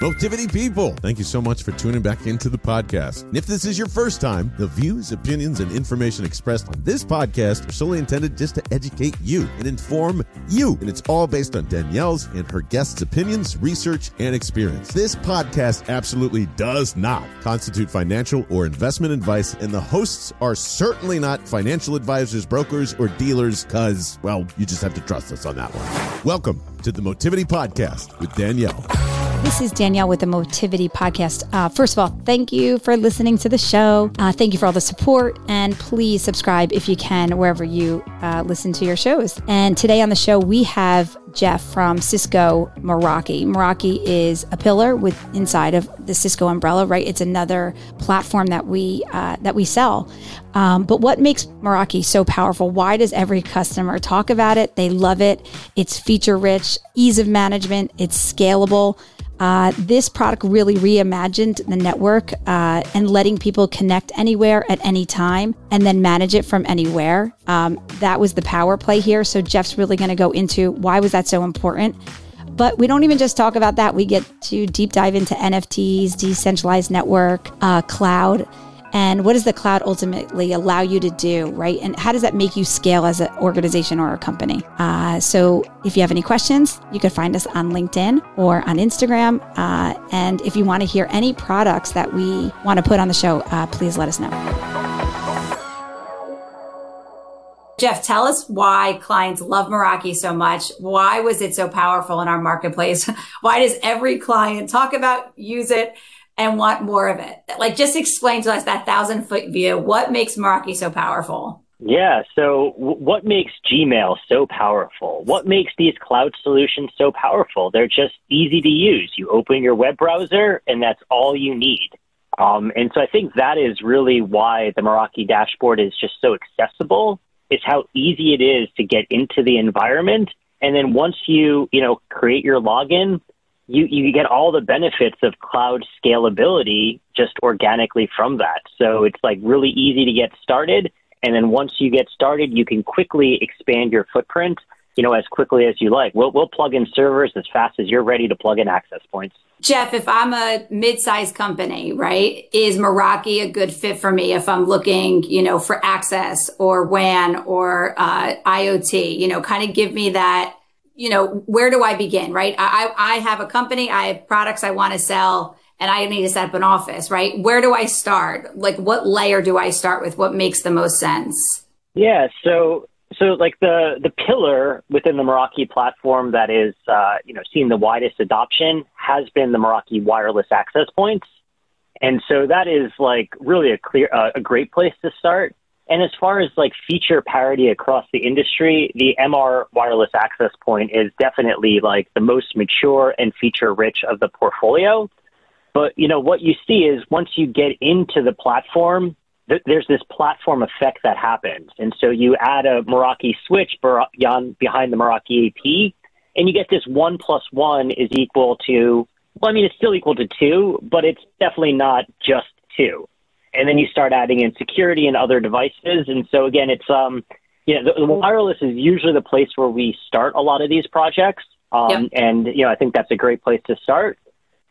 Motivity people, thank you so much for tuning back into the podcast. And if this is your first time, the views, opinions, and information expressed on this podcast are solely intended just to educate you and inform you. And it's all based on Danielle's and her guests' opinions, research, and experience. This podcast absolutely does not constitute financial or investment advice, and the hosts are certainly not financial advisors, brokers, or dealers, because, well, you just have to trust us on that one. Welcome to the Motivity Podcast with Danielle. This is Danielle with the Motivity Podcast. Uh, first of all, thank you for listening to the show. Uh, thank you for all the support, and please subscribe if you can wherever you uh, listen to your shows. And today on the show, we have Jeff from Cisco Meraki. Meraki is a pillar with inside of the Cisco umbrella, right? It's another platform that we uh, that we sell. Um, but what makes Meraki so powerful? Why does every customer talk about it? They love it. It's feature rich, ease of management. It's scalable. Uh, this product really reimagined the network uh, and letting people connect anywhere at any time and then manage it from anywhere. Um, that was the power play here. So Jeff's really going to go into why was that so important. But we don't even just talk about that. We get to deep dive into NFTs, decentralized network, uh, cloud and what does the cloud ultimately allow you to do right and how does that make you scale as an organization or a company uh, so if you have any questions you can find us on linkedin or on instagram uh, and if you want to hear any products that we want to put on the show uh, please let us know Jeff, tell us why clients love Meraki so much. Why was it so powerful in our marketplace? why does every client talk about, use it? And want more of it? Like, just explain to us that thousand foot view. What makes Meraki so powerful? Yeah. So, w- what makes Gmail so powerful? What makes these cloud solutions so powerful? They're just easy to use. You open your web browser, and that's all you need. Um, and so, I think that is really why the Meraki dashboard is just so accessible. Is how easy it is to get into the environment, and then once you you know create your login, you, you get all the benefits of cloud scalability just organically from that. So it's like really easy to get started. And then once you get started, you can quickly expand your footprint, you know, as quickly as you like. We'll, we'll plug in servers as fast as you're ready to plug in access points. Jeff, if I'm a mid-sized company, right, is Meraki a good fit for me if I'm looking, you know, for access or WAN or uh, IoT? You know, kind of give me that you know, where do I begin? Right. I, I have a company. I have products I want to sell and I need to set up an office, right? Where do I start? Like what layer do I start with? What makes the most sense? Yeah. So, so like the, the pillar within the Meraki platform that is, uh, you know, seeing the widest adoption has been the Meraki wireless access points. And so that is like really a clear, uh, a great place to start. And as far as like feature parity across the industry, the MR wireless access point is definitely like the most mature and feature rich of the portfolio. But you know what you see is once you get into the platform, th- there's this platform effect that happens, and so you add a Meraki switch behind the Meraki AP, and you get this one plus one is equal to. Well, I mean, it's still equal to two, but it's definitely not just two and then you start adding in security and other devices. And so again, it's um, you know, the, the wireless is usually the place where we start a lot of these projects. Um, yep. and you know, I think that's a great place to start.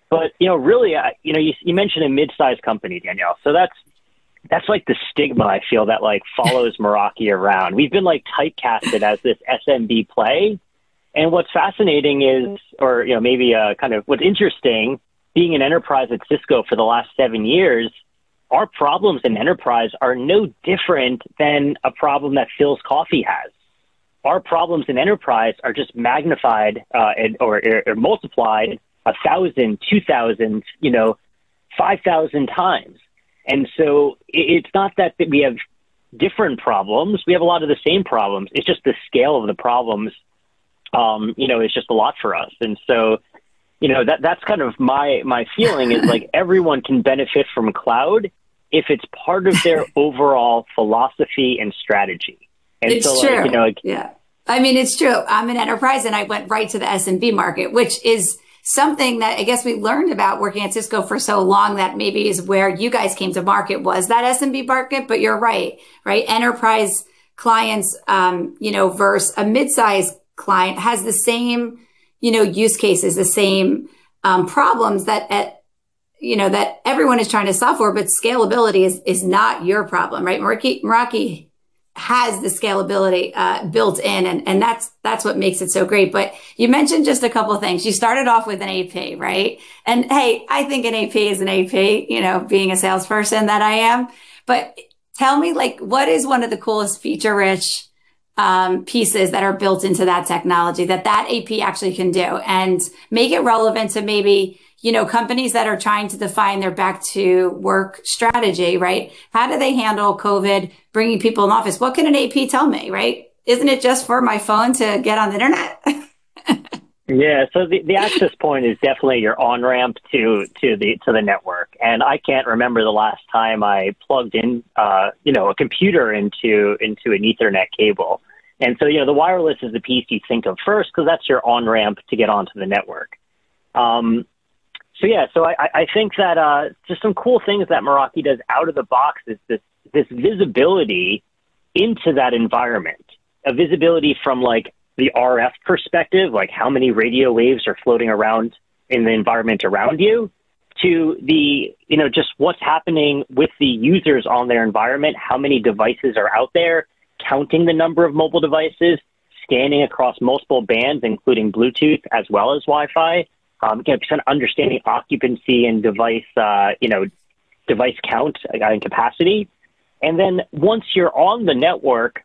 But you know, really, uh, you know, you, you mentioned a mid-sized company, Danielle. So that's that's like the stigma I feel that like follows Meraki around. We've been like typecasted as this SMB play. And what's fascinating is, or you know, maybe uh, kind of what's interesting, being an enterprise at Cisco for the last seven years, our problems in enterprise are no different than a problem that Philz Coffee has. Our problems in enterprise are just magnified uh, and, or, or multiplied a thousand, two thousand, you know, five thousand times. And so it's not that we have different problems. We have a lot of the same problems. It's just the scale of the problems, um, you know, is just a lot for us. And so, you know, that that's kind of my my feeling is like everyone can benefit from cloud if it's part of their overall philosophy and strategy. And it's so, true. Like, you know, like, yeah. I mean, it's true. I'm an enterprise and I went right to the SMB market, which is something that I guess we learned about working at Cisco for so long that maybe is where you guys came to market was that SMB market. But you're right, right? Enterprise clients, um, you know, versus a mid-sized client has the same, you know, use cases, the same um, problems that at you know that everyone is trying to solve for, but scalability is is not your problem, right? Meraki, Meraki has the scalability uh, built in, and and that's that's what makes it so great. But you mentioned just a couple things. You started off with an AP, right? And hey, I think an AP is an AP. You know, being a salesperson that I am. But tell me, like, what is one of the coolest feature-rich um, pieces that are built into that technology that that AP actually can do, and make it relevant to maybe you know, companies that are trying to define their back to work strategy, right? How do they handle COVID, bringing people in office? What can an AP tell me, right? Isn't it just for my phone to get on the internet? yeah, so the, the access point is definitely your on ramp to to the to the network, and I can't remember the last time I plugged in, uh, you know, a computer into into an Ethernet cable. And so, you know, the wireless is the piece you think of first because that's your on ramp to get onto the network. Um, so yeah, so I, I think that uh, just some cool things that Meraki does out of the box is this this visibility into that environment, a visibility from like the RF perspective, like how many radio waves are floating around in the environment around you, to the you know just what's happening with the users on their environment, how many devices are out there, counting the number of mobile devices, scanning across multiple bands, including Bluetooth as well as Wi-Fi um, you know, kind of understanding occupancy and device, uh, you know, device count uh, and capacity. And then once you're on the network,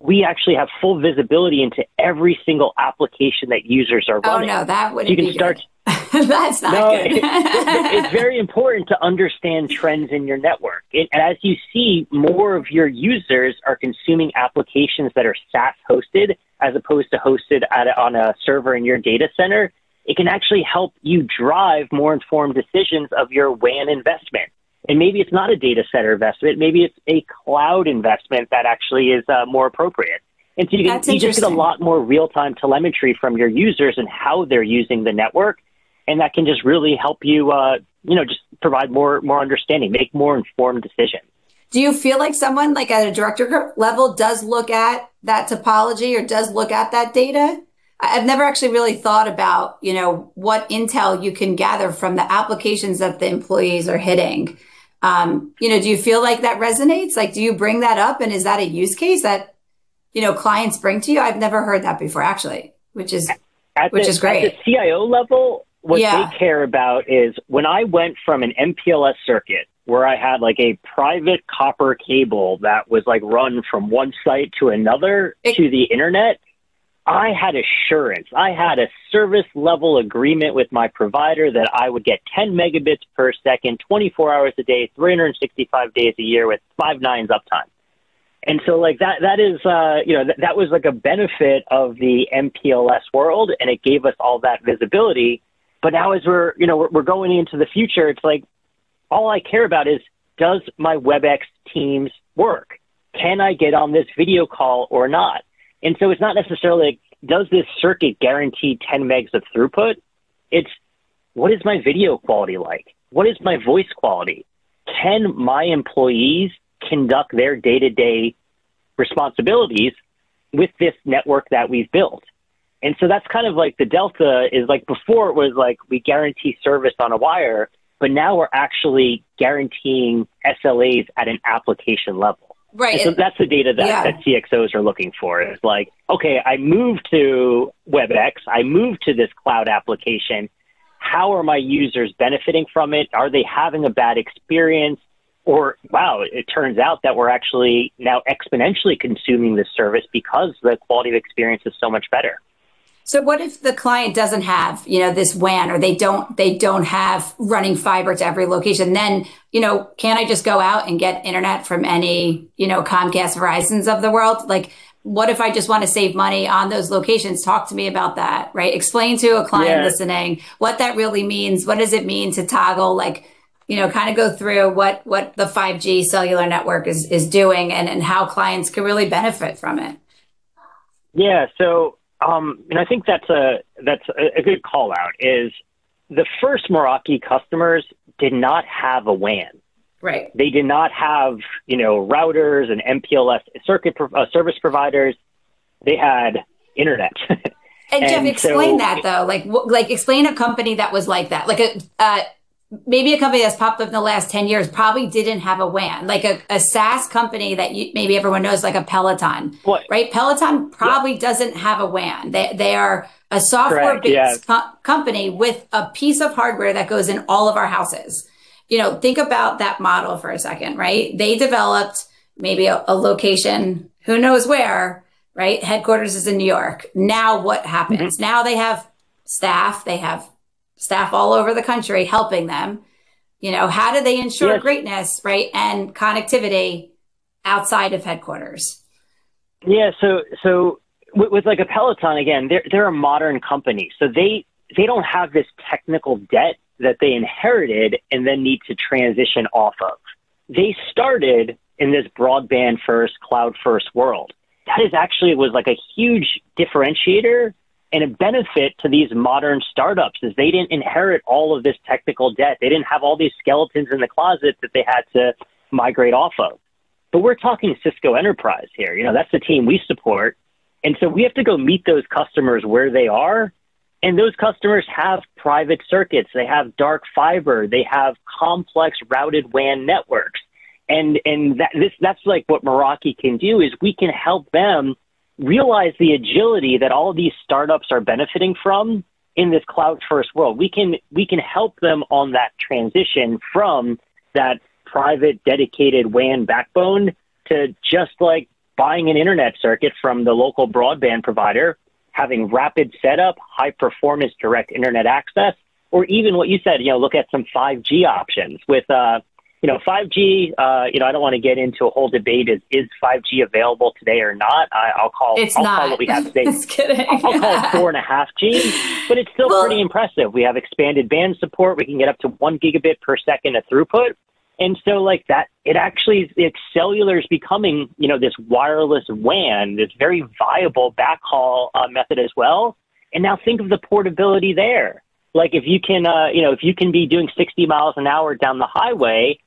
we actually have full visibility into every single application that users are running. Oh no, that wouldn't you can be start. That's not no, good. it, it, it's very important to understand trends in your network. It, and as you see, more of your users are consuming applications that are SaaS hosted as opposed to hosted at, on a server in your data center it can actually help you drive more informed decisions of your WAN investment. And maybe it's not a data center investment. Maybe it's a cloud investment that actually is uh, more appropriate. And so you, can, you just get a lot more real time telemetry from your users and how they're using the network. And that can just really help you, uh, you know, just provide more, more understanding, make more informed decisions. Do you feel like someone like at a director level does look at that topology or does look at that data? I've never actually really thought about, you know, what intel you can gather from the applications that the employees are hitting. Um, you know, do you feel like that resonates? Like, do you bring that up? And is that a use case that, you know, clients bring to you? I've never heard that before, actually, which is, at which the, is great. At the CIO level, what yeah. they care about is when I went from an MPLS circuit where I had like a private copper cable that was like run from one site to another it, to the internet I had assurance. I had a service level agreement with my provider that I would get 10 megabits per second, 24 hours a day, 365 days a year with five nines uptime. And so like that, that is, uh, you know, that, that was like a benefit of the MPLS world and it gave us all that visibility. But now as we're, you know, we're, we're going into the future, it's like all I care about is does my WebEx Teams work? Can I get on this video call or not? And so it's not necessarily like, does this circuit guarantee 10 megs of throughput? It's what is my video quality like? What is my voice quality? Can my employees conduct their day to day responsibilities with this network that we've built? And so that's kind of like the delta is like before it was like we guarantee service on a wire, but now we're actually guaranteeing SLAs at an application level. Right. so that's the data that, yeah. that CXOs are looking for. Is like, okay, I moved to WebEx, I moved to this cloud application. How are my users benefiting from it? Are they having a bad experience? Or, wow, it turns out that we're actually now exponentially consuming this service because the quality of experience is so much better. So what if the client doesn't have, you know, this WAN or they don't, they don't have running fiber to every location? Then, you know, can I just go out and get internet from any, you know, Comcast Verizons of the world? Like, what if I just want to save money on those locations? Talk to me about that, right? Explain to a client yeah. listening what that really means. What does it mean to toggle? Like, you know, kind of go through what, what the 5G cellular network is, is doing and, and how clients can really benefit from it. Yeah. So um, and I think that's a that's a, a good call out. Is the first Meraki customers did not have a WAN. Right. They did not have you know routers and MPLS circuit uh, service providers. They had internet. And, and Jeff, explain so, that though. Like, like explain a company that was like that. Like a uh, maybe a company that's popped up in the last 10 years probably didn't have a WAN, like a, a SaaS company that you, maybe everyone knows, like a Peloton, what? right? Peloton probably yeah. doesn't have a WAN. They, they are a software based yeah. co- company with a piece of hardware that goes in all of our houses. You know, think about that model for a second, right? They developed maybe a, a location, who knows where, right? Headquarters is in New York. Now what happens? Mm-hmm. Now they have staff, they have staff all over the country helping them. You know, how do they ensure yes. greatness, right? And connectivity outside of headquarters. Yeah, so so with, with, like a Peloton again, they're they're a modern company, so they they don't have this technical debt that they inherited and then need to transition off of. They started in this broadband first, cloud first world. That is actually was like a huge differentiator and a benefit to these modern startups is they didn't inherit all of this technical debt. They didn't have all these skeletons in the closet that they had to migrate off of. But we're talking Cisco Enterprise here. You know, that's the team we support. And so we have to go meet those customers where they are. And those customers have private circuits. They have dark fiber. They have complex routed WAN networks. And, and that, this, that's like what Meraki can do is we can help them realize the agility that all these startups are benefiting from in this cloud first world. We can we can help them on that transition from that private dedicated WAN backbone to just like buying an internet circuit from the local broadband provider, having rapid setup, high performance direct internet access, or even what you said, you know, look at some 5G options with uh, you know, 5G, uh, you know, I don't want to get into a whole debate is, is 5G available today or not? I, will call, it's I'll not. call what we have today. Just kidding. I'll call it four and a half G, but it's still well, pretty impressive. We have expanded band support. We can get up to one gigabit per second of throughput. And so like that, it actually, it's cellular is becoming, you know, this wireless WAN, this very viable backhaul uh, method as well. And now think of the portability there. Like if you can, uh, you know, if you can be doing 60 miles an hour down the highway,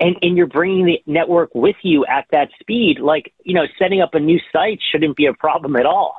and, and you're bringing the network with you at that speed, like, you know, setting up a new site shouldn't be a problem at all.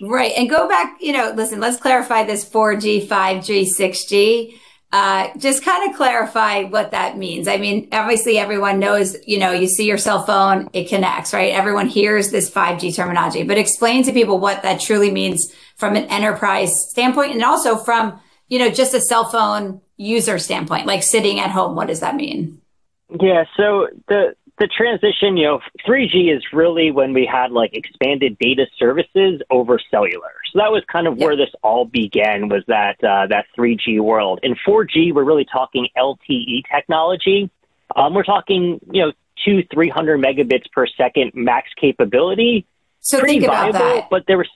Right. And go back, you know, listen, let's clarify this 4G, 5G, 6G. Uh, just kind of clarify what that means. I mean, obviously everyone knows, you know, you see your cell phone, it connects, right? Everyone hears this 5G terminology, but explain to people what that truly means from an enterprise standpoint and also from, you know, just a cell phone user standpoint, like sitting at home. What does that mean? Yeah, so the the transition, you know, 3G is really when we had like expanded data services over cellular. So that was kind of where this all began was that uh, that 3G world. In 4G, we're really talking LTE technology. Um, we're talking, you know, two, 300 megabits per second max capability. So Pretty think about viable, that. But there was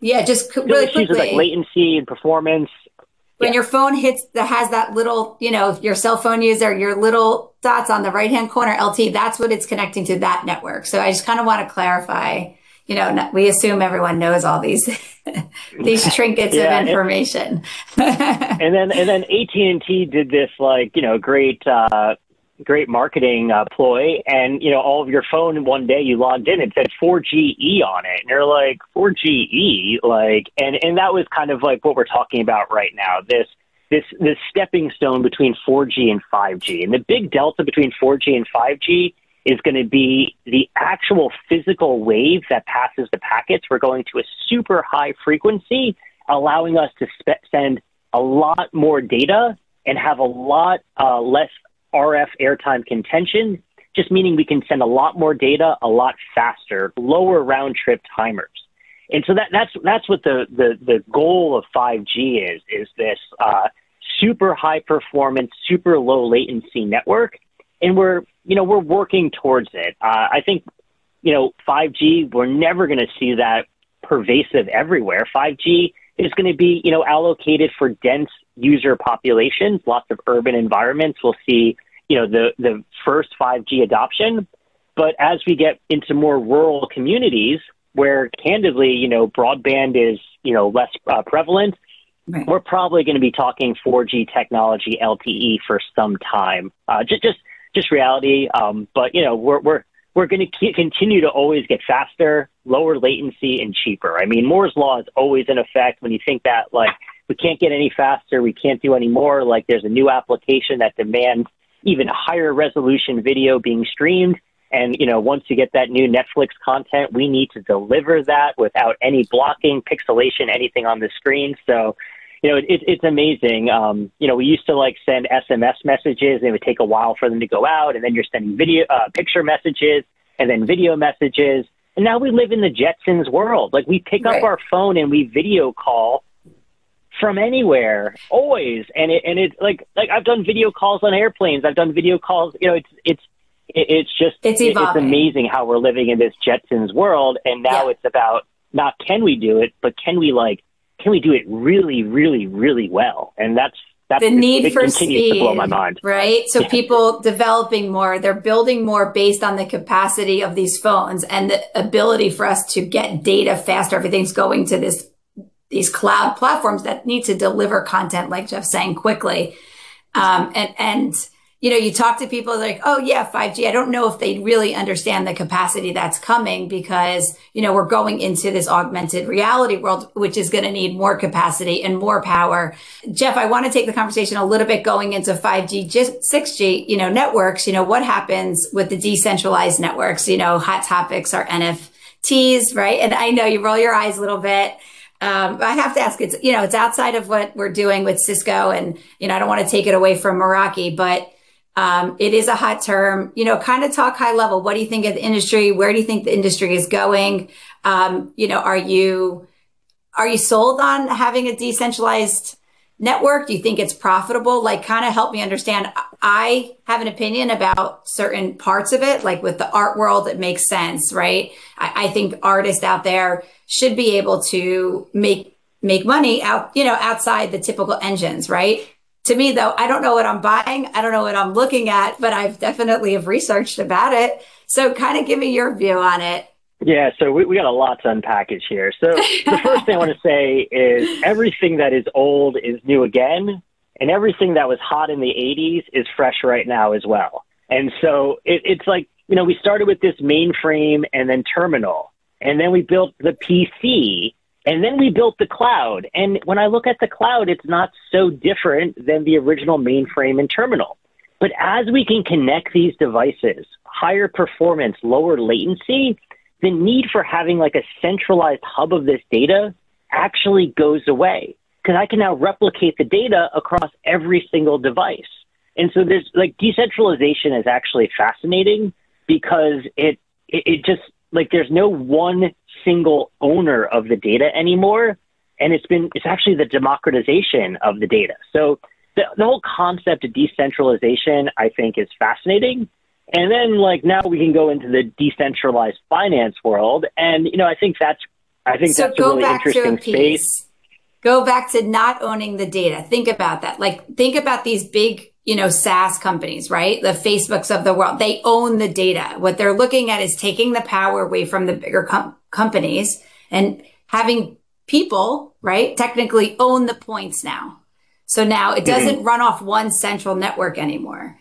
yeah, just really issues quickly. with like latency and performance when yeah. your phone hits that has that little, you know, your cell phone user, your little dots on the right hand corner LT, that's what it's connecting to that network. So I just kind of want to clarify, you know, we assume everyone knows all these, these trinkets yeah, of information. and then, and then AT&T did this like, you know, great, uh, great marketing uh, ploy and you know all of your phone one day you logged in it said 4GE on it and you're like 4GE like and and that was kind of like what we're talking about right now this this this stepping stone between 4G and 5G and the big delta between 4G and 5G is going to be the actual physical wave that passes the packets. We're going to a super high frequency allowing us to sp- send a lot more data and have a lot uh, less RF airtime contention, just meaning we can send a lot more data a lot faster, lower round trip timers. And so that, that's that's what the, the, the goal of 5G is is this uh, super high performance, super low latency network, and we're you know we're working towards it. Uh, I think you know 5G we're never going to see that pervasive everywhere. 5G is going to be you know allocated for dense user populations, lots of urban environments. We'll see, you know, the, the first 5G adoption. But as we get into more rural communities where candidly, you know, broadband is, you know, less uh, prevalent, right. we're probably going to be talking 4G technology LTE for some time. Uh, just, just, just reality. Um, but, you know, we're, we're, we're going to continue to always get faster, lower latency, and cheaper. I mean, Moore's law is always in effect. When you think that like we can't get any faster, we can't do any more. Like there's a new application that demands even higher resolution video being streamed. And, you know, once you get that new Netflix content, we need to deliver that without any blocking, pixelation, anything on the screen. So, you know, it, it's amazing. Um, you know, we used to like send SMS messages and it would take a while for them to go out. And then you're sending video, uh, picture messages and then video messages. And now we live in the Jetsons world. Like we pick right. up our phone and we video call from anywhere, always. And it, and it's like, like I've done video calls on airplanes. I've done video calls. You know, it's, it's, it's just, it's, it's amazing how we're living in this Jetsons world. And now yeah. it's about not can we do it, but can we like, can we do it really, really, really well? And that's, that's the need it, for speed, blow my mind. Right. So yeah. people developing more, they're building more based on the capacity of these phones and the ability for us to get data faster. Everything's going to this these cloud platforms that need to deliver content, like Jeff's saying, quickly. Um, and, and, you know, you talk to people like, oh yeah, 5G. I don't know if they really understand the capacity that's coming because, you know, we're going into this augmented reality world, which is going to need more capacity and more power. Jeff, I want to take the conversation a little bit going into 5G, just 6G, you know, networks, you know, what happens with the decentralized networks, you know, hot topics are NFTs, right? And I know you roll your eyes a little bit. Um, I have to ask, it's, you know, it's outside of what we're doing with Cisco and, you know, I don't want to take it away from Meraki, but, um, it is a hot term, you know, kind of talk high level. What do you think of the industry? Where do you think the industry is going? Um, you know, are you, are you sold on having a decentralized network? Do you think it's profitable? Like kind of help me understand. I have an opinion about certain parts of it. Like with the art world, it makes sense, right? I, I think artists out there should be able to make, make money out, you know, outside the typical engines, right? To me though, I don't know what I'm buying. I don't know what I'm looking at, but I've definitely have researched about it. So kind of give me your view on it. Yeah, so we, we got a lot to unpackage here. So the first thing I want to say is everything that is old is new again, and everything that was hot in the 80s is fresh right now as well. And so it, it's like, you know, we started with this mainframe and then terminal, and then we built the PC, and then we built the cloud. And when I look at the cloud, it's not so different than the original mainframe and terminal. But as we can connect these devices, higher performance, lower latency, the need for having like a centralized hub of this data actually goes away because I can now replicate the data across every single device. And so there's like decentralization is actually fascinating because it, it, it just like there's no one single owner of the data anymore. And it's been, it's actually the democratization of the data. So the, the whole concept of decentralization, I think, is fascinating. And then like now we can go into the decentralized finance world. And, you know, I think that's, I think so that's a really interesting a space. Go back to not owning the data. Think about that. Like think about these big, you know, SaaS companies, right? The Facebooks of the world. They own the data. What they're looking at is taking the power away from the bigger com- companies and having people, right? Technically own the points now. So now it doesn't mm-hmm. run off one central network anymore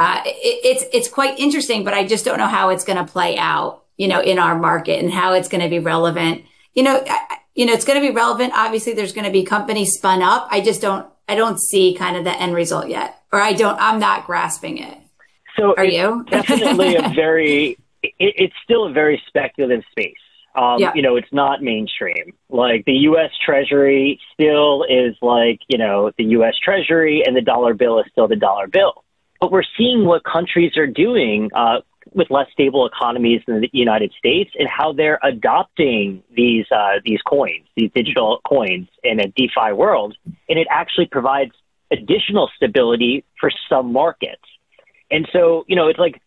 uh, it, it's it's quite interesting, but I just don't know how it's going to play out, you know, in our market and how it's going to be relevant. You know, I, you know, it's going to be relevant. Obviously, there's going to be companies spun up. I just don't, I don't see kind of the end result yet, or I don't, I'm not grasping it. So are you? definitely a very, it, it's still a very speculative space. Um, yeah. You know, it's not mainstream. Like the U.S. Treasury still is like, you know, the U.S. Treasury and the dollar bill is still the dollar bill. But we're seeing what countries are doing uh, with less stable economies than the United States and how they're adopting these uh, these coins, these digital coins in a DeFi world, and it actually provides additional stability for some markets. And so, you know, it's like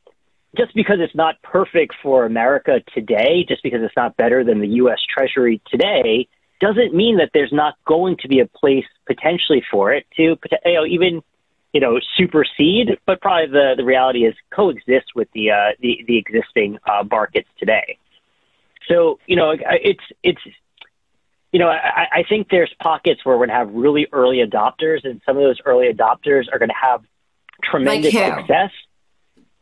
just because it's not perfect for America today, just because it's not better than the U.S. Treasury today, doesn't mean that there's not going to be a place potentially for it to, you know, even you know, supersede, but probably the, the reality is coexist with the, uh, the, the existing uh, markets today. So, you know, it's, it's, you know, I, I think there's pockets where we're going to have really early adopters, and some of those early adopters are going to have tremendous like success.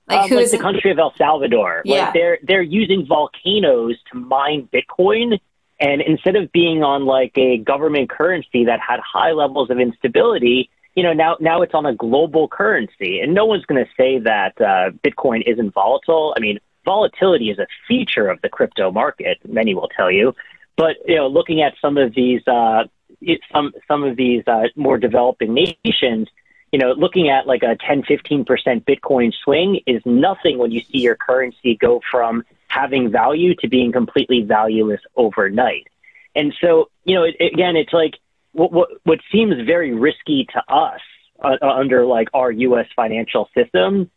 Like, um, like the country of El Salvador. Yeah. Like they're they're using volcanoes to mine Bitcoin and instead of being on like a government currency that had high levels of instability, you know, now now it's on a global currency. And no one's going to say that uh, Bitcoin isn't volatile. I mean, volatility is a feature of the crypto market, many will tell you. But you know, looking at some of these uh, some some of these uh, more developing nations, you know, looking at like a 10, 15% Bitcoin swing is nothing when you see your currency go from having value to being completely valueless overnight. And so, you know, it, again, it's like what, what, what seems very risky to us uh, uh under like our U.S. financial system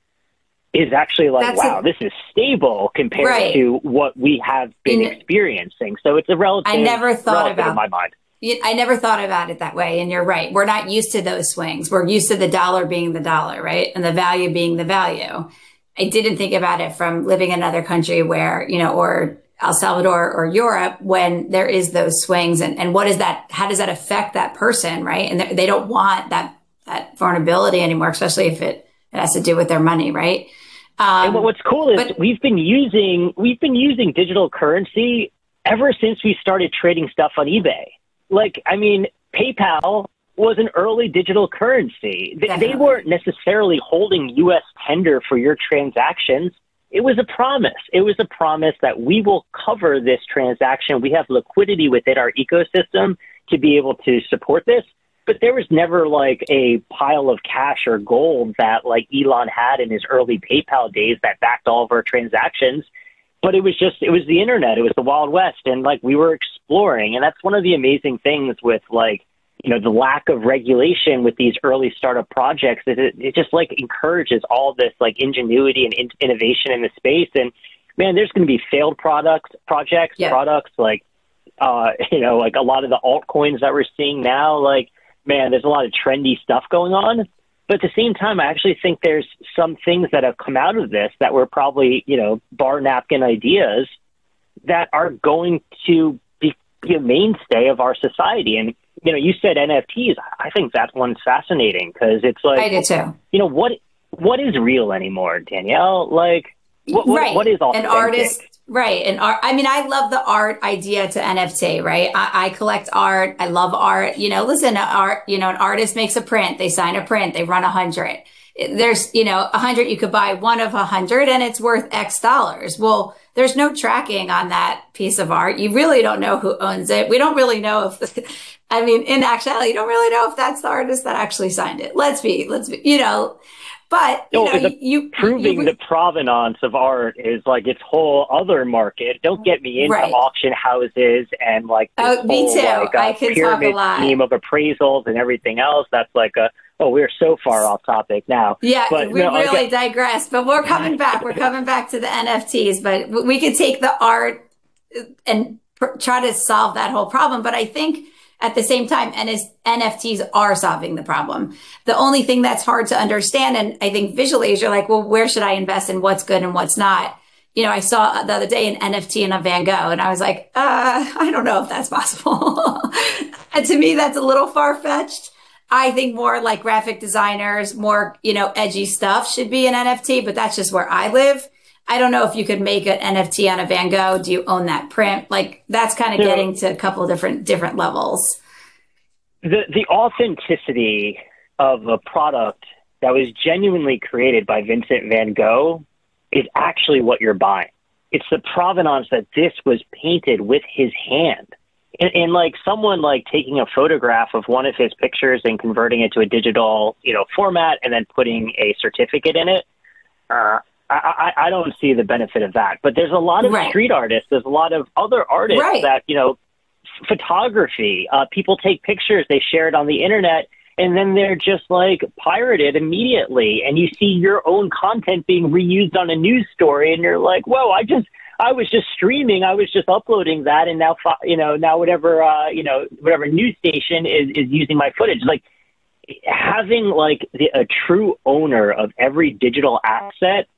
is actually like, That's wow, a, this is stable compared right. to what we have been in, experiencing. So it's a relative. I never thought about in my mind. I never thought about it that way. And you're right. We're not used to those swings. We're used to the dollar being the dollar, right? And the value being the value. I didn't think about it from living in another country where, you know, or El Salvador or Europe when there is those swings and, and what is that, how does that affect that person, right? And they don't want that, that vulnerability anymore, especially if it, it has to do with their money, right? Um, and what's cool is but, we've been using, we've been using digital currency ever since we started trading stuff on eBay. Like, I mean, PayPal was an early digital currency. They, they weren't necessarily holding U.S. tender for your transactions. It was a promise. It was a promise that we will cover this transaction. We have liquidity within our ecosystem to be able to support this. But there was never like a pile of cash or gold that like Elon had in his early PayPal days that backed all of our transactions. But it was just, it was the internet. It was the Wild West. And like we were exploring. And that's one of the amazing things with like, you know, the lack of regulation with these early startup projects, it, it just like encourages all this like ingenuity and in- innovation in the space. And man, there's going to be failed products, projects, yeah. products like, uh, you know, like a lot of the altcoins that we're seeing now, like, man, there's a lot of trendy stuff going on. But at the same time, I actually think there's some things that have come out of this that were probably, you know, bar napkin ideas that are going to be a mainstay of our society. And you know, you said NFTs. I think that one's fascinating because it's like I do too. You know what? What is real anymore, Danielle? Like, what, what, right. what is authentic? An artist, right? And art. I mean, I love the art idea to NFT, right? I, I collect art. I love art. You know, listen, art. You know, an artist makes a print. They sign a print. They run a hundred. There's, you know, a hundred. You could buy one of a hundred, and it's worth X dollars. Well there's no tracking on that piece of art. You really don't know who owns it. We don't really know if, I mean, in actuality, you don't really know if that's the artist that actually signed it. Let's be, let's be, you know, but you, no, know, the, you proving you, the provenance of art is like its whole other market. Don't get me into right. auction houses and like oh, whole, me too. Like, uh, I can talk a lot. Scheme of appraisals and everything else. That's like a oh, we're so far off topic now. Yeah, but, we no, really okay. digress. But we're coming back. We're coming back to the NFTs. But we could take the art and pr- try to solve that whole problem. But I think at the same time, NFTs are solving the problem. The only thing that's hard to understand, and I think visually, is you're like, well, where should I invest in what's good and what's not? You know, I saw the other day an NFT in a Van Gogh, and I was like, uh, I don't know if that's possible. and to me, that's a little far fetched. I think more like graphic designers, more, you know, edgy stuff should be an NFT, but that's just where I live. I don't know if you could make an NFT on a Van Gogh. Do you own that print? Like that's kind of so, getting to a couple different different levels. The the authenticity of a product that was genuinely created by Vincent Van Gogh is actually what you're buying. It's the provenance that this was painted with his hand and, and like someone like taking a photograph of one of his pictures and converting it to a digital, you know, format and then putting a certificate in it. Uh, I, I, I don't see the benefit of that. But there's a lot of right. street artists. There's a lot of other artists right. that you know, photography. Uh, people take pictures, they share it on the internet, and then they're just like pirated immediately. And you see your own content being reused on a news story, and you're like, whoa, I just I was just streaming. I was just uploading that, and now you know now whatever uh, you know whatever news station is is using my footage. Like having like the, a true owner of every digital asset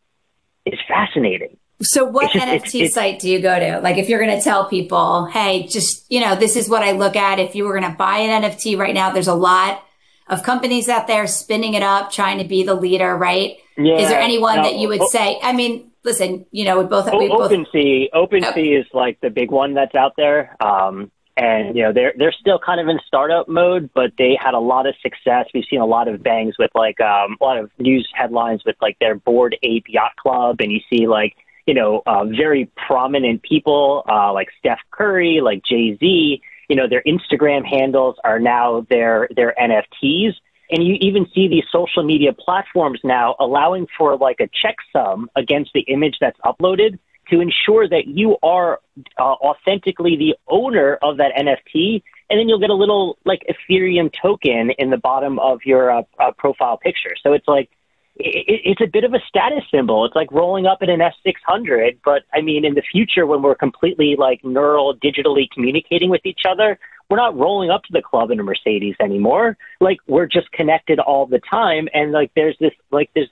is fascinating. So what just, NFT it's, it's, site do you go to? Like if you're going to tell people, hey, just, you know, this is what I look at. If you were going to buy an NFT right now, there's a lot of companies out there spinning it up, trying to be the leader, right? Yeah, Is there anyone no, that you would oh, say? I mean, listen, you know, we both. We both OpenSea, OpenSea oh. is like the big one that's out there. Um, and you know they're they're still kind of in startup mode, but they had a lot of success. We've seen a lot of bangs with like um, a lot of news headlines with like their Bored Ape Yacht Club, and you see like you know uh, very prominent people uh, like Steph Curry, like Jay Z. You know their Instagram handles are now their their NFTs, and you even see these social media platforms now allowing for like a checksum against the image that's uploaded to ensure that you are uh, authentically the owner of that NFT. And then you'll get a little like Ethereum token in the bottom of your uh, uh, profile picture. So it's like, it, it's a bit of a status symbol. It's like rolling up in an S600. But I mean, in the future, when we're completely like neural digitally communicating with each other, we're not rolling up to the club in a Mercedes anymore. Like we're just connected all the time. And like there's this, like there's,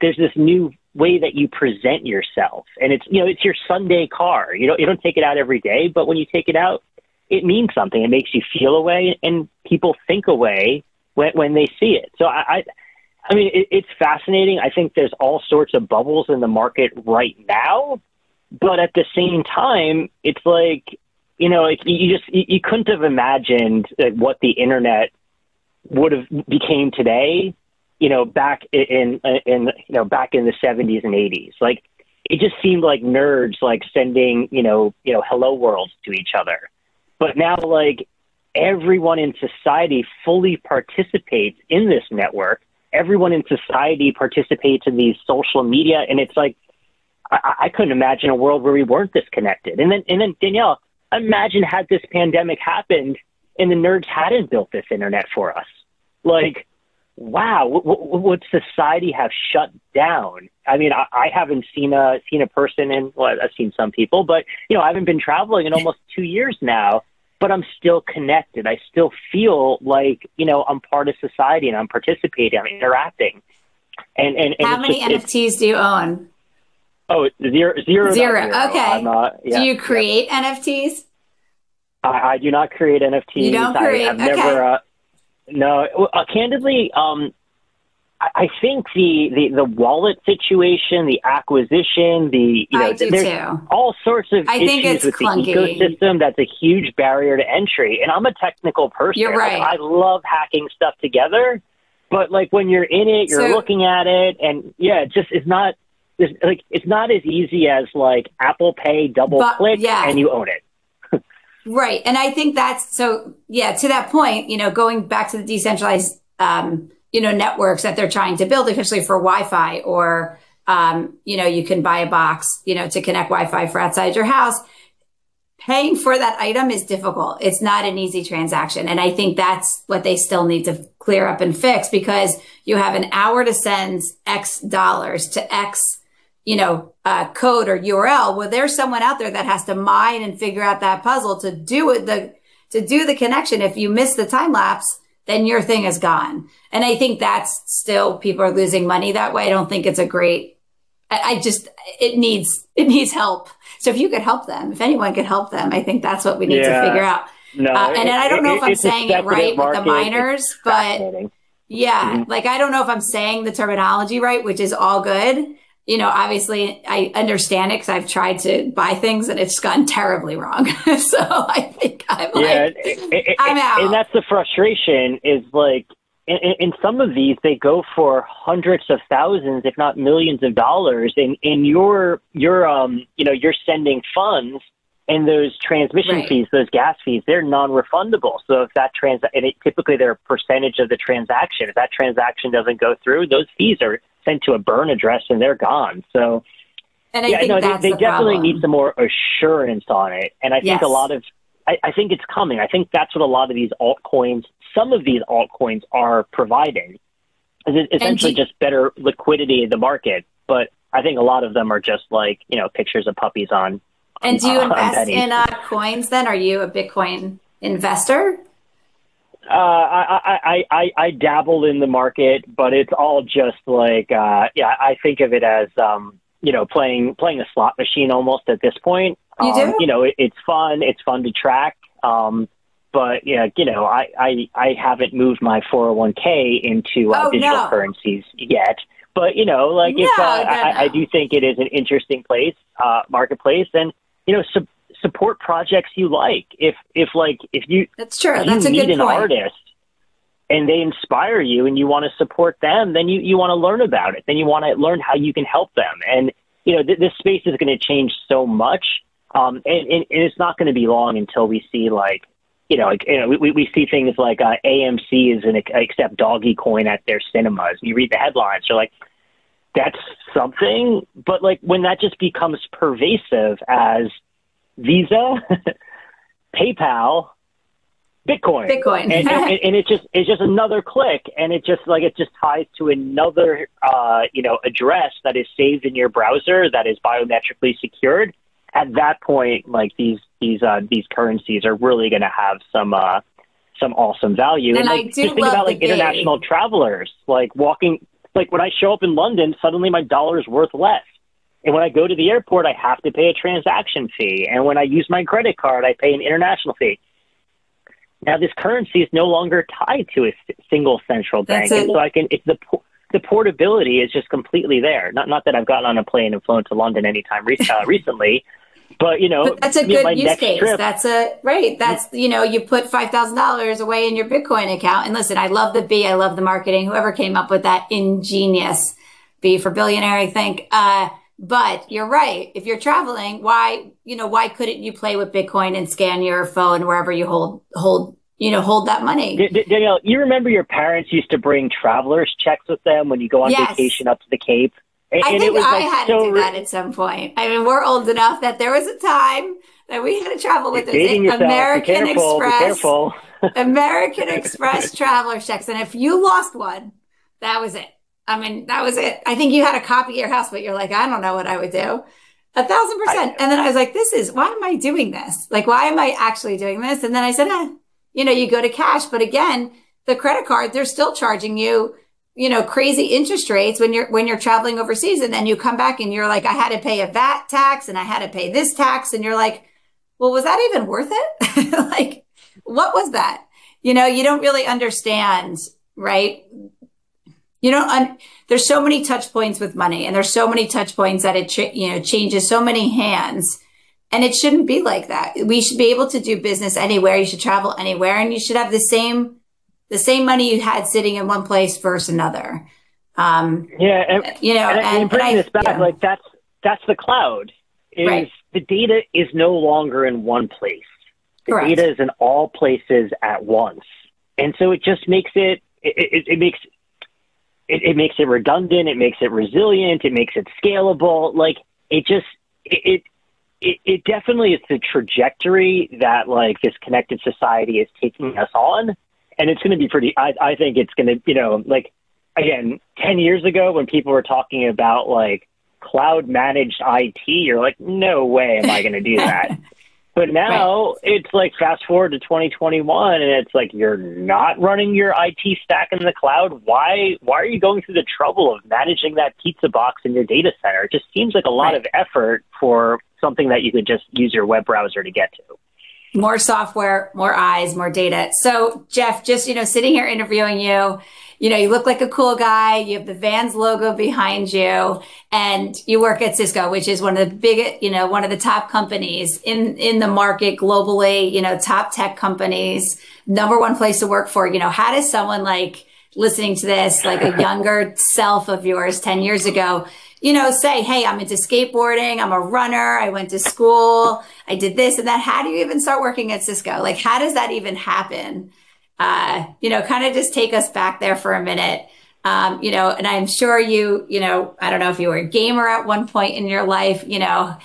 there's this new way that you present yourself. And it's, you know, it's your Sunday car. You don't, you don't take it out every day, but when you take it out, it means something. It makes you feel a way and people think a way when, when they see it. So I, I, I mean, it, it's fascinating. I think there's all sorts of bubbles in the market right now, but at the same time, it's like, you know, it, you just, you, you couldn't have imagined like, what the internet would have became today you know, back in in you know back in the 70s and 80s. Like it just seemed like nerds like sending you know you know hello worlds to each other. But now like everyone in society fully participates in this network. Everyone in society participates in these social media, and it's like I, I couldn't imagine a world where we weren't disconnected. And then and then Danielle, imagine had this pandemic happened and the nerds hadn't built this internet for us. Like wow, what, would society have shut down? I mean, I, I haven't seen a seen a person in. Well, I've seen some people, but you know, I haven't been traveling in almost two years now. But I'm still connected. I still feel like you know I'm part of society and I'm participating. I'm interacting. And and, and how many just, NFTs do you own? Oh, zero, zero. Zero. Okay. yeah, do you create yeah. NFTs? I, I, do not create NFTs. You don't create. I, have okay. never. Uh, no, uh, candidly, um, I think the, the, the wallet situation, the acquisition, the you know, there's too. all sorts of I issues with clunky. the ecosystem. That's a huge barrier to entry. And I'm a technical person. You're right. I, I love hacking stuff together, but like when you're in it, you're so, looking at it, and yeah, it just it's not like it's not as easy as like Apple Pay double but, click yeah. and you own it. Right. And I think that's so, yeah, to that point, you know, going back to the decentralized, um, you know, networks that they're trying to build, especially for Wi Fi or, um, you know, you can buy a box, you know, to connect Wi Fi for outside your house. Paying for that item is difficult. It's not an easy transaction. And I think that's what they still need to clear up and fix because you have an hour to send X dollars to X you know, uh, code or URL. Well, there's someone out there that has to mine and figure out that puzzle to do it, the, to do the connection. If you miss the time lapse, then your thing is gone. And I think that's still people are losing money that way. I don't think it's a great, I, I just, it needs, it needs help. So if you could help them, if anyone could help them, I think that's what we need yeah. to figure out. No, uh, and it, I don't know it, if I'm saying it right with the miners, but yeah, mm-hmm. like I don't know if I'm saying the terminology right, which is all good you know, obviously I understand it because I've tried to buy things and it's gone terribly wrong. so I think I'm yeah, like, it, it, I'm out. And that's the frustration is like, in, in, some of these, they go for hundreds of thousands, if not millions of dollars. And in your, your, um, you know, you're sending funds and those transmission right. fees, those gas fees, they're non-refundable. So if that trans, and it, typically they're a percentage of the transaction. If that transaction doesn't go through, those fees are sent to a burn address and they're gone. So, and I yeah, no, they, they the definitely problem. need some more assurance on it. And I think yes. a lot of, I, I think it's coming. I think that's what a lot of these altcoins, some of these altcoins are providing. Is essentially you, just better liquidity in the market. But I think a lot of them are just like, you know, pictures of puppies on. And do you invest in uh, coins then? Are you a Bitcoin investor? Uh, I, I, I, I dabble in the market, but it's all just like, uh, yeah, I think of it as, um, you know, playing, playing a slot machine almost at this point. You um, do? You know, it, it's fun. It's fun to track. Um, but yeah, you know, I, I, I haven't moved my 401k into uh, oh, digital no. currencies yet. but you know, like No, if uh, no, I, I do think it is an interesting place, uh, marketplace, and you know, su- support projects you like. If if like if you That's true. That's you a meet good an point. artist and they inspire you and you want to support them, then you, you want to learn about it. Then you want to learn how you can help them. And, you know, th- this space is going to change so much. Um, and, and, and it's not going to be long until we see like, you know, like, you know, we, we see things like uh, AMC is an accept doggy coin at their cinemas. You read the headlines, you're like, that's something. But like when that just becomes pervasive as Visa, PayPal, Bitcoin, Bitcoin. and, and, and it just it's just another click, and it just like it just ties to another uh, you know address that is saved in your browser that is biometrically secured. At that point, like these these uh, these currencies are really going to have some uh, some awesome value. And I like, do just think about like international travelers, like walking. Like when I show up in London, suddenly my dollar is worth less. And when I go to the airport, I have to pay a transaction fee. And when I use my credit card, I pay an international fee. Now this currency is no longer tied to a single central bank, and so I can. It's the the portability is just completely there. Not not that I've gotten on a plane and flown to London anytime re- uh, recently, but you know, But that's a you know, good use case. trip- That's a right. That's you know, you put five thousand dollars away in your Bitcoin account. And listen, I love the B. I love the marketing. Whoever came up with that ingenious B for billionaire, I think. Uh, but you're right. If you're traveling, why you know why couldn't you play with Bitcoin and scan your phone wherever you hold hold you know hold that money? D- Danielle, you remember your parents used to bring travelers checks with them when you go on Yes. vacation up to the Cape, and, I and think it was I like had so to do re- that at some point. I mean, we're old enough that there was a time that we had to travel with yourself. American careful. Express. American Express traveler checks. And if you lost one, that was it. I mean, that was it. I think you had a copy at your house, but you're like, I don't know what I would do. A thousand percent. And then I was like, this is, why am I doing this? Like, why am I actually doing this? And then I said, eh, you know, you go to cash. But again, the credit card, they're still charging you, you know, crazy interest rates when you're, when you're traveling overseas. And then you come back and you're like, I had to pay a VAT tax and I had to pay this tax. And you're like, well, was that even worth it? like, what was that? You know, you don't really understand, right? You un- there's so many touch points with money and there's so many touch points that it, ch- you know, changes so many hands and it shouldn't be like that. We should be able to do business anywhere. You should travel anywhere and you should have the same, the same money you had sitting in one place versus another. Um, Yeah, and, you know, and, and, and bringing this back, yeah. like that's that's the cloud. Is Right. the data is no longer in one place. The Correct. data is in all places at once, and so it just makes it it, it, it makes it, it makes it redundant. It makes it resilient. It makes it scalable. Like it just it. it it, it definitely is the trajectory that like this connected society is taking us on and it's going to be pretty I, I think it's going to you know like again 10 years ago when people were talking about like cloud managed IT you're like no way am I going to do that but now it's like fast forward to 2021 and it's like you're not running your IT stack in the cloud. Why why are you going through the trouble of managing that pizza box in your data center? It just seems like a lot Right. of effort for something that you could just use your web browser to get to more software, more eyes, more data. So Jeff, just, you know, sitting here interviewing you, you know, you look like a cool guy. You have the Vans logo behind you and you work at Cisco, which is one of the big, you know, one of the top companies in, in the market globally, you know, top tech companies, number one place to work for. You know, how does someone like listening to this, like a younger self of yours 10 years ago, you know, say, Hey, I'm into skateboarding. I'm a runner. I went to school. I did this and that. How do you even start working at Cisco? Like, how does that even happen? Uh, you know, kind of just take us back there for a minute. Um, you know, and I'm sure you, you know, I don't know if you were a gamer at one point in your life, you know,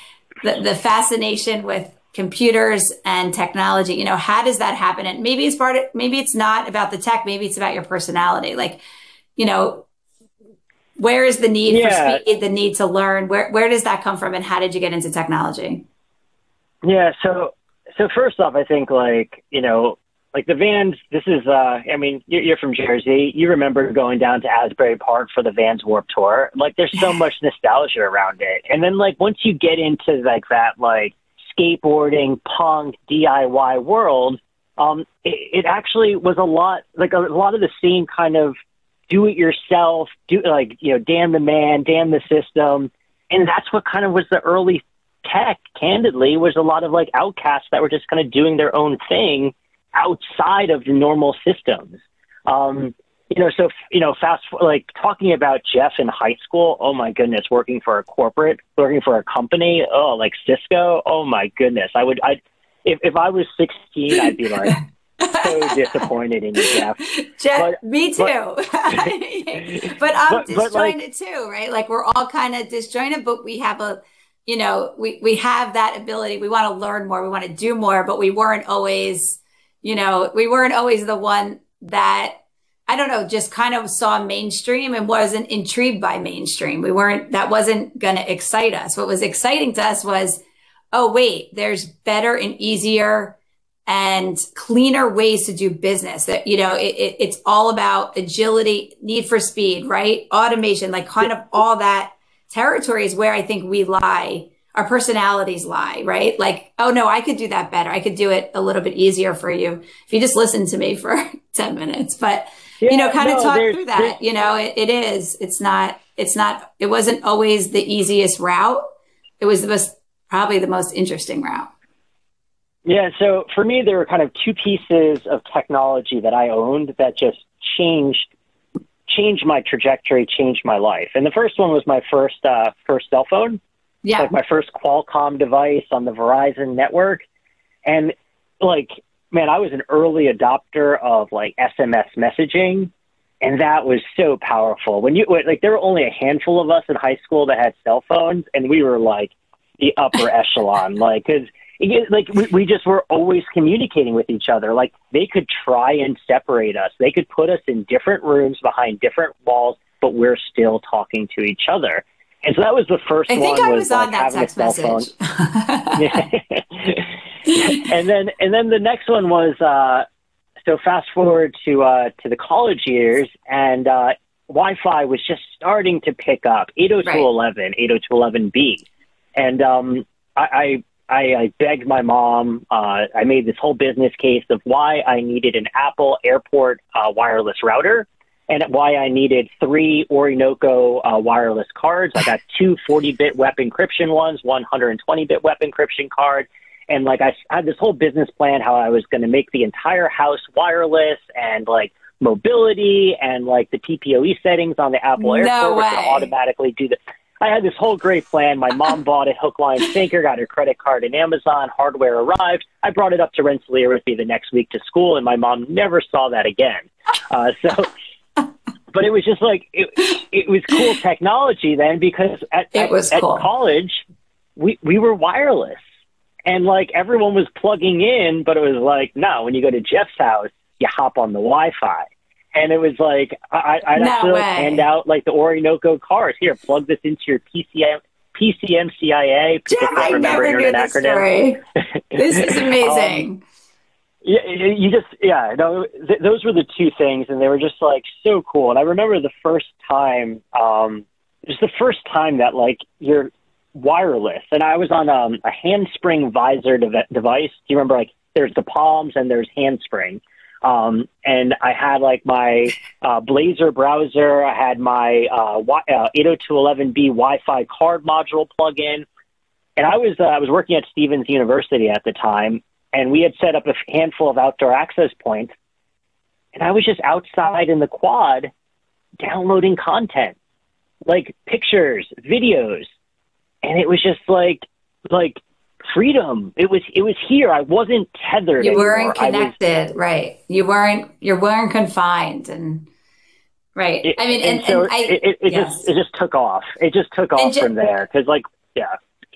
the, the fascination with computers and technology, you know, how does that happen? And maybe it's part of, maybe it's not about the tech, maybe it's about your personality. Like, you know, where is the need Yeah. for speed, the need to learn? Where, where does that come from? And how did you get into technology? Yeah, so so first off, I think like you know, like the Vans. This is, uh, I mean, you're, you're from Jersey. You remember going down to Asbury Park for the Vans Warp Tour. Like, there's so much nostalgia around it. And then like once you get into like that like skateboarding, punk, DIY world, um, it, it actually was a lot like a, a lot of the same kind of do it yourself, do like you know, damn the man, damn the system, and that's what kind of was the early tech. Candidly, was a lot of like outcasts that were just kind of doing their own thing outside of the normal systems. Um, you know, so you know, fast like talking about Jeff in high school. Oh my goodness, working for a corporate, working for a company. Oh, like Cisco. Oh my goodness, I would. I if if I was sixteen, I'd be like. so disappointed in you, Jeff. Jeff, but, me too. But, but I'm but, disjointed like, too, right? Like we're all kind of disjointed, but we have a, you know, we we have that ability. We want to learn more. We want to do more, but we weren't always, you know, we weren't always the one that I don't know, just kind of saw mainstream and wasn't intrigued by mainstream. We weren't, that wasn't going to excite us. What was exciting to us was, oh, wait, there's better and easier and cleaner ways to do business that, you know, it, it, it's all about agility, need for speed, right? Automation, like kind of all that territory is where I think we lie. Our personalities lie, right? Like, oh no, I could do that better. I could do it a little bit easier for you if you just listen to me for 10 minutes. But yeah, you know, kind no, of talk through that. You know, it, it is. It's not. It's not. It wasn't always the easiest route. It was the most, probably the most interesting route. Yeah. So for me, there were kind of two pieces of technology that I owned that just changed changed my trajectory, changed my life. And the first one was my first uh, first cell phone. Yeah. Like my first Qualcomm device on the Verizon network, and like man, I was an early adopter of like SMS messaging, and that was so powerful. When you like, there were only a handful of us in high school that had cell phones, and we were like the upper echelon, like because like we, we just were always communicating with each other. Like they could try and separate us. They could put us in different rooms behind different walls, but we're still talking to each other. And so that was the first I think. I was, was on like, that text message. and then and then the next one was uh, so fast forward to uh, to the college years and uh, Wi-Fi was just starting to pick up 802.11, 802.11b, and um, I, I I begged my mom. Uh, I made this whole business case of why I needed an Apple Airport uh, wireless router and why I needed three Orinoco uh, wireless cards. I got two 40-bit WEP encryption ones, one 120-bit WEP encryption card, and like I had this whole business plan how I was going to make the entire house wireless and like mobility and like the TPOE settings on the Apple no Airport way. to automatically do the. I had this whole great plan. My mom bought it hook, line, sinker, got her credit card in Amazon. Hardware arrived. I brought it up to Rensselaer with me the next week to school, and my mom never saw that again. Uh, so, but it was just like it, it was cool technology then because at, at, cool. at college we we were wireless and like everyone was plugging in, but it was like, no, when you go to Jeff's house, you hop on the Wi Fi. And it was like, I, I'd no actually way. hand out like the Orinoco cards. Here, plug this into your PCM, PCMCIA. Jeff, I never knew this story. this is amazing. um, yeah, you just yeah. No, th- those were the two things, and they were just like so cool. And I remember the first time, um, it was the first time that like you're wireless, and I was on um, a handspring visor de- device. Do you remember? Like, there's the palms and there's handspring. Um, and I had like my uh, Blazer browser. I had my uh, y- uh, 802.11b Wi-Fi card module plug-in, and I was uh, I was working at Stevens University at the time, and we had set up a handful of outdoor access points, and I was just outside in the quad downloading content, like pictures, videos, and it was just like like freedom. It was it was here. I wasn't tethered. You weren't connected, was, right? You weren't you weren't confined, and right. It, I mean, and, and so and I, it, it, it yes. just it just took off. It just took off just, from there because like yeah.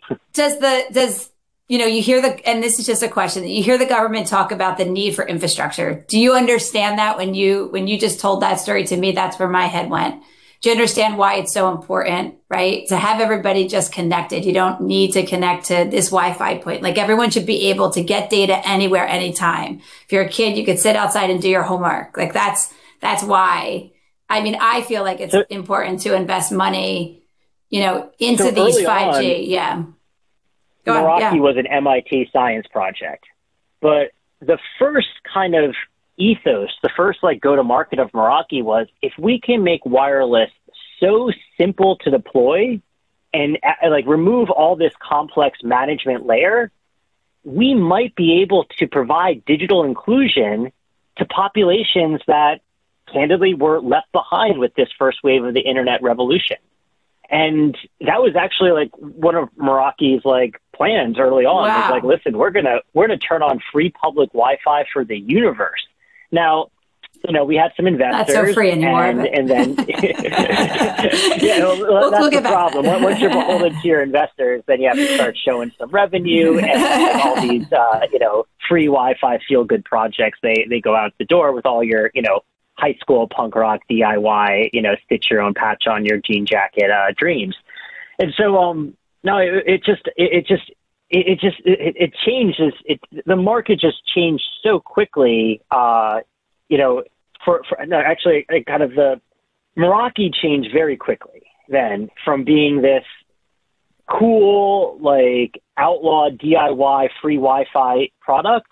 Does the does you know you hear the and this is just a question you hear the government talk about the need for infrastructure do you understand that when you when you just told that story to me that's where my head went do you understand why it's so important, right? To have everybody just connected. You don't need to connect to this Wi-Fi point. Like everyone should be able to get data anywhere, anytime. If you're a kid, you could sit outside and do your homework. Like that's, that's why. I mean, I feel like it's so, important to invest money, you know, into so these 5G. On, yeah. Go Meraki on, yeah. was an MIT science project, but the first kind of ethos, the first like go to market of Meraki was if we can make wireless so simple to deploy and uh, like remove all this complex management layer, we might be able to provide digital inclusion to populations that candidly were left behind with this first wave of the internet revolution. And that was actually like one of Meraki's like plans early on. Wow. Was like, listen, we're gonna we're gonna turn on free public Wi-Fi for the universe. Now, you know, we had some investors. Not so free anymore. And, and then, yeah, well, we'll, that's we'll the problem. Once you're beholden to your investors, then you have to start showing some revenue and all these, uh, you know, free Wi-Fi feel-good projects. They they go out the door with all your, you know, high school punk rock DIY, you know, stitch your own patch on your jean jacket uh, dreams. And so, um, no, it, it just, it, it just, it, it just, it, it changes. It, the market just changed so quickly. Uh, you know, for, for no, actually, kind of the Meraki changed very quickly then from being this cool, like outlaw DIY free Wi-Fi product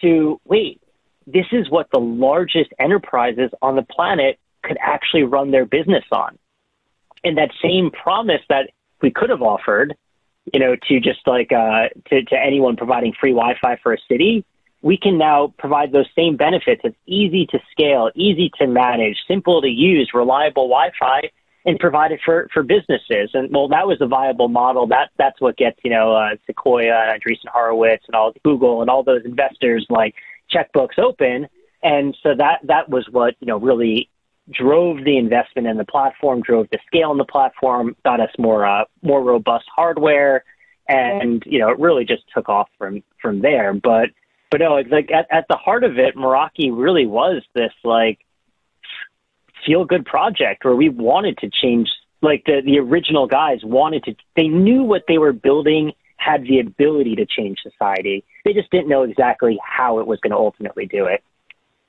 to wait, this is what the largest enterprises on the planet could actually run their business on. And that same promise that we could have offered, you know, to just like uh, to, to anyone providing free Wi-Fi for a city, we can now provide those same benefits. It's easy to scale, easy to manage, simple to use, reliable Wi-Fi, and provide it for, for businesses. And well, that was a viable model. That that's what gets you know uh, Sequoia and Andreessen Horowitz and all Google and all those investors like checkbooks open. And so that that was what you know really drove the investment in the platform, drove the scale in the platform, got us more uh, more robust hardware, and you know it really just took off from from there. But but no, it's like at, at the heart of it, Meraki really was this like feel good project where we wanted to change. Like the the original guys wanted to, they knew what they were building had the ability to change society. They just didn't know exactly how it was going to ultimately do it.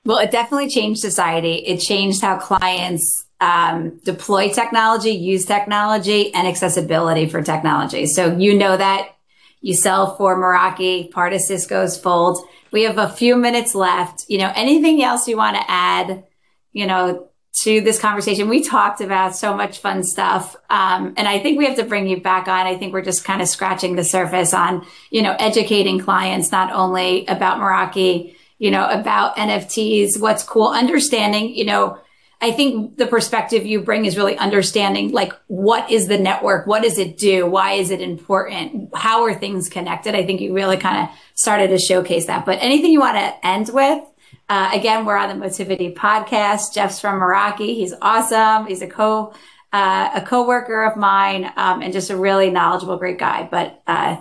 Well, it definitely changed society. It changed how clients um, deploy technology, use technology, and accessibility for technology. So you know that you sell for Meraki, part of Cisco's fold. We have a few minutes left. You know, anything else you want to add? You know, to this conversation. We talked about so much fun stuff. Um, and I think we have to bring you back on. I think we're just kind of scratching the surface on, you know, educating clients, not only about Meraki, you know, about NFTs, what's cool, understanding, you know, I think the perspective you bring is really understanding like what is the network? What does it do? Why is it important? How are things connected? I think you really kind of started to showcase that. But anything you want to end with? Uh, again, we're on the Motivity podcast. Jeff's from Meraki. He's awesome. He's a co uh, a coworker of mine, um, and just a really knowledgeable, great guy. But uh,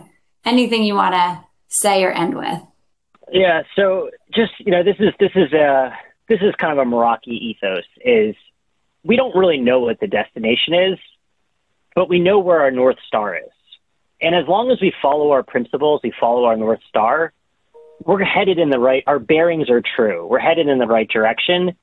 anything you want to say or end with? Yeah. So just you know, this is this is a this is kind of a Meraki ethos. Is we don't really know what the destination is, but we know where our north star is. And as long as we follow our principles, we follow our north star, we're headed in the right, our bearings are true. We're headed in the right direction.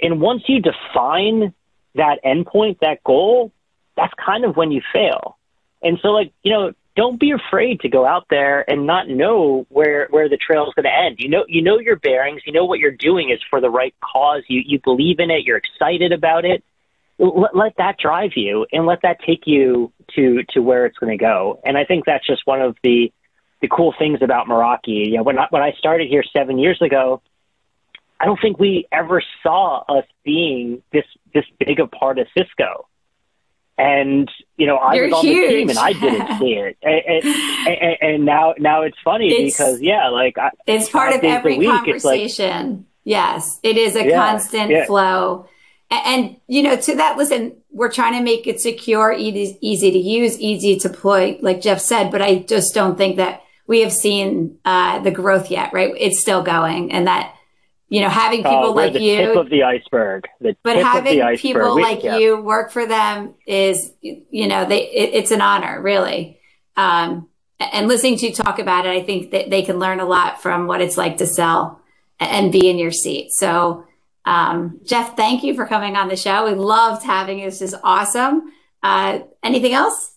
And once you define that endpoint, that goal, that's kind of when you fail. And so, like, you know, don't be afraid to go out there and not know where where the trail is going to end. You know, you know your bearings. You know what you're doing is for the right cause. You you believe in it. You're excited about it. Let, let that drive you, and let that take you to to where it's going to go. And I think that's just one of the the cool things about Meraki. You know, when I, when I started here seven years ago, I don't think we ever saw us being this this big a part of Cisco. And you know, I You're was on huge. the team and I didn't see it. And, and, and now now it's funny it's, because yeah, like I, it's part of every week, conversation. Like, yes, it is a yeah, constant yeah. flow. And, and, you know, to that, listen, we're trying to make it secure, easy, easy to use, easy to deploy, like Jeff said. But I just don't think that we have seen uh, the growth yet, right? It's still going, and that you know having oh, people like the you, tip of the iceberg, the but having people we, like yeah. you work for them is, you know, they it, it's an honor, really. Um, and listening to you talk about it, I think that they can learn a lot from what it's like to sell and be in your seat. So, um, Jeff, thank you for coming on the show. We loved having you. This is awesome. Uh, anything else?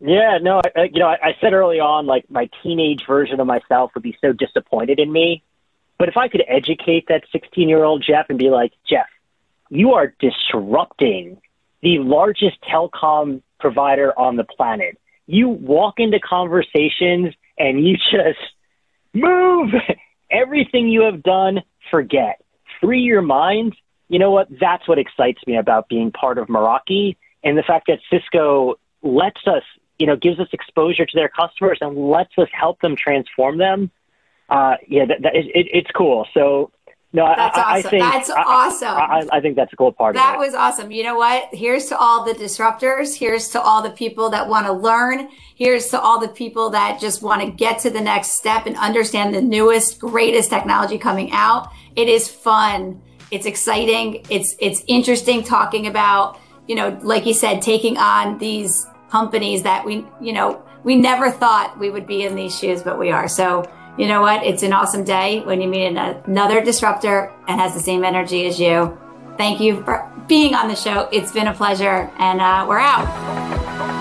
Yeah, no, I, you know, I, I said early on, like my teenage version of myself would be so disappointed in me, But if I could educate that 16 year old Jeff and be like, Jeff, you are disrupting the largest telecom provider on the planet. You walk into conversations and you just move everything you have done, forget. Free your mind. You know what? That's what excites me about being part of Meraki and the fact that Cisco lets us, you know, gives us exposure to their customers and lets us help them transform them. Uh, yeah, that, that, it, it's cool. So no, that's I, awesome. I think that's awesome. I, I, think that's a cool part. That was awesome. You know what? Here's to all the disruptors. Here's to all the people that want to learn. Here's to all the people that just want to get to the next step and understand the newest, greatest technology coming out. It is fun. It's exciting. It's it's interesting talking about you know, like you said, taking on these companies that we you know we never thought we would be in these shoes, but we are. So you know what? It's an awesome day when you meet another disruptor and has the same energy as you. Thank you for being on the show. It's been a pleasure, and uh, we're out.